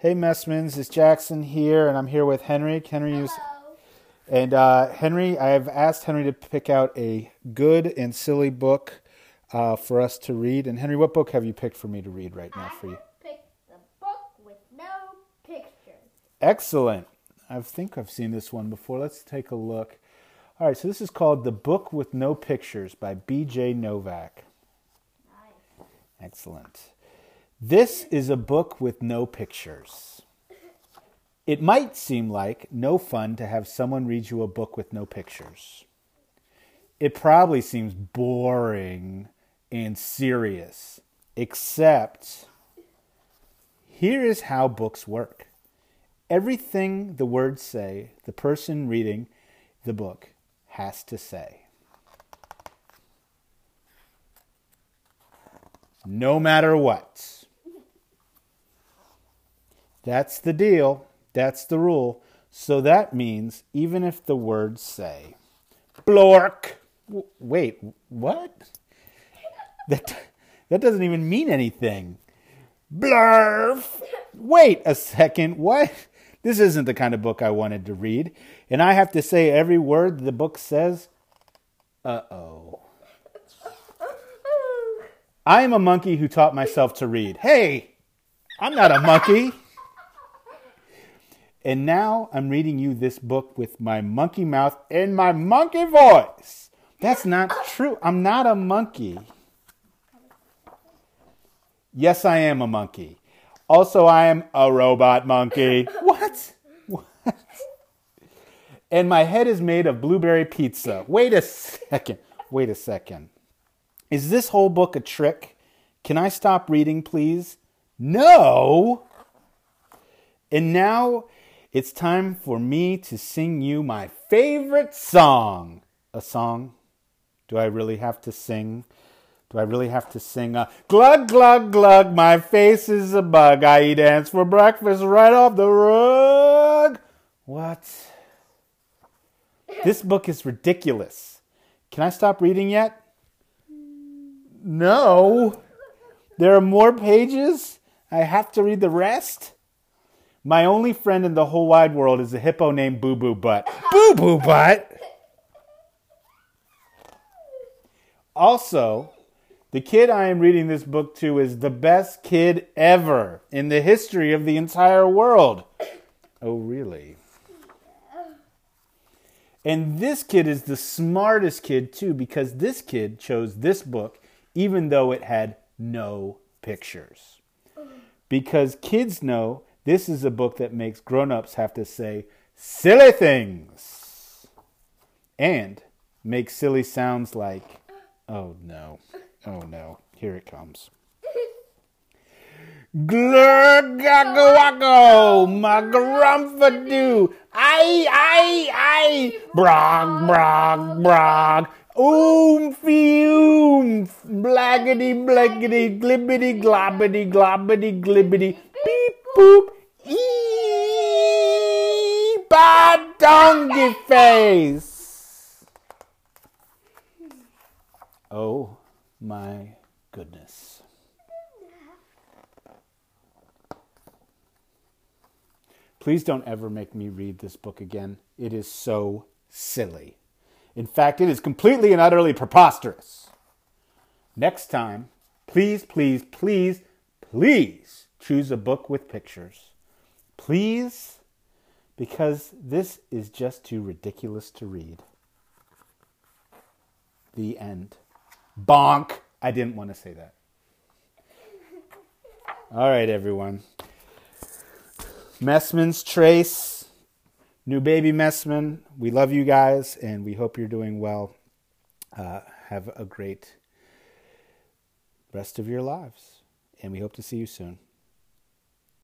Hey, Messmans, it's Jackson here, and I'm here with Henry. Henry, is, and uh, Henry, I've asked Henry to pick out a good and silly book uh, for us to read. And Henry, what book have you picked for me to read right now for you? I picked the book with no pictures. Excellent. I think I've seen this one before. Let's take a look. All right, so this is called The Book with No Pictures by B.J. Novak. Nice. Excellent. This is a book with no pictures. It might seem like no fun to have someone read you a book with no pictures. It probably seems boring and serious, except here is how books work. Everything the words say, the person reading the book has to say. No matter what. That's the deal. That's the rule. So that means even if the words say, blork. W- wait, what? That, that doesn't even mean anything. Blurf. Wait a second. What? This isn't the kind of book I wanted to read. And I have to say every word the book says. Uh oh. I am a monkey who taught myself to read. Hey, I'm not a monkey. And now I'm reading you this book with my monkey mouth and my monkey voice. That's not true. I'm not a monkey. Yes, I am a monkey. Also, I am a robot monkey. What? What? And my head is made of blueberry pizza. Wait a second. Wait a second. Is this whole book a trick? Can I stop reading, please? No. And now it's time for me to sing you my favorite song. A song? Do I really have to sing? Do I really have to sing a glug glug glug? My face is a bug. I eat ants for breakfast right off the rug. What? This book is ridiculous. Can I stop reading yet? No. There are more pages? I have to read the rest? My only friend in the whole wide world is a hippo named Boo Boo Butt. Boo Boo Butt? Also, the kid I am reading this book to is the best kid ever in the history of the entire world. Oh, really? And this kid is the smartest kid, too, because this kid chose this book even though it had no pictures. Because kids know this is a book that makes grown ups have to say silly things and make silly sounds like, oh no, oh no, here it comes. Glurgago, my grumpfadoo, I, I, I, brog, brog, brog, oom, oomph, blaggity, blaggity, glibbity, globbity, globbity, glibbity, boop, ee, bad donkey face. Oh my goodness. Please don't ever make me read this book again. It is so silly. In fact, it is completely and utterly preposterous. Next time, please, please, please, please choose a book with pictures. Please, because this is just too ridiculous to read. The end. Bonk. I didn't want to say that. All right, everyone. Messman's Trace, new baby Messman. We love you guys and we hope you're doing well. Uh, have a great rest of your lives, and we hope to see you soon.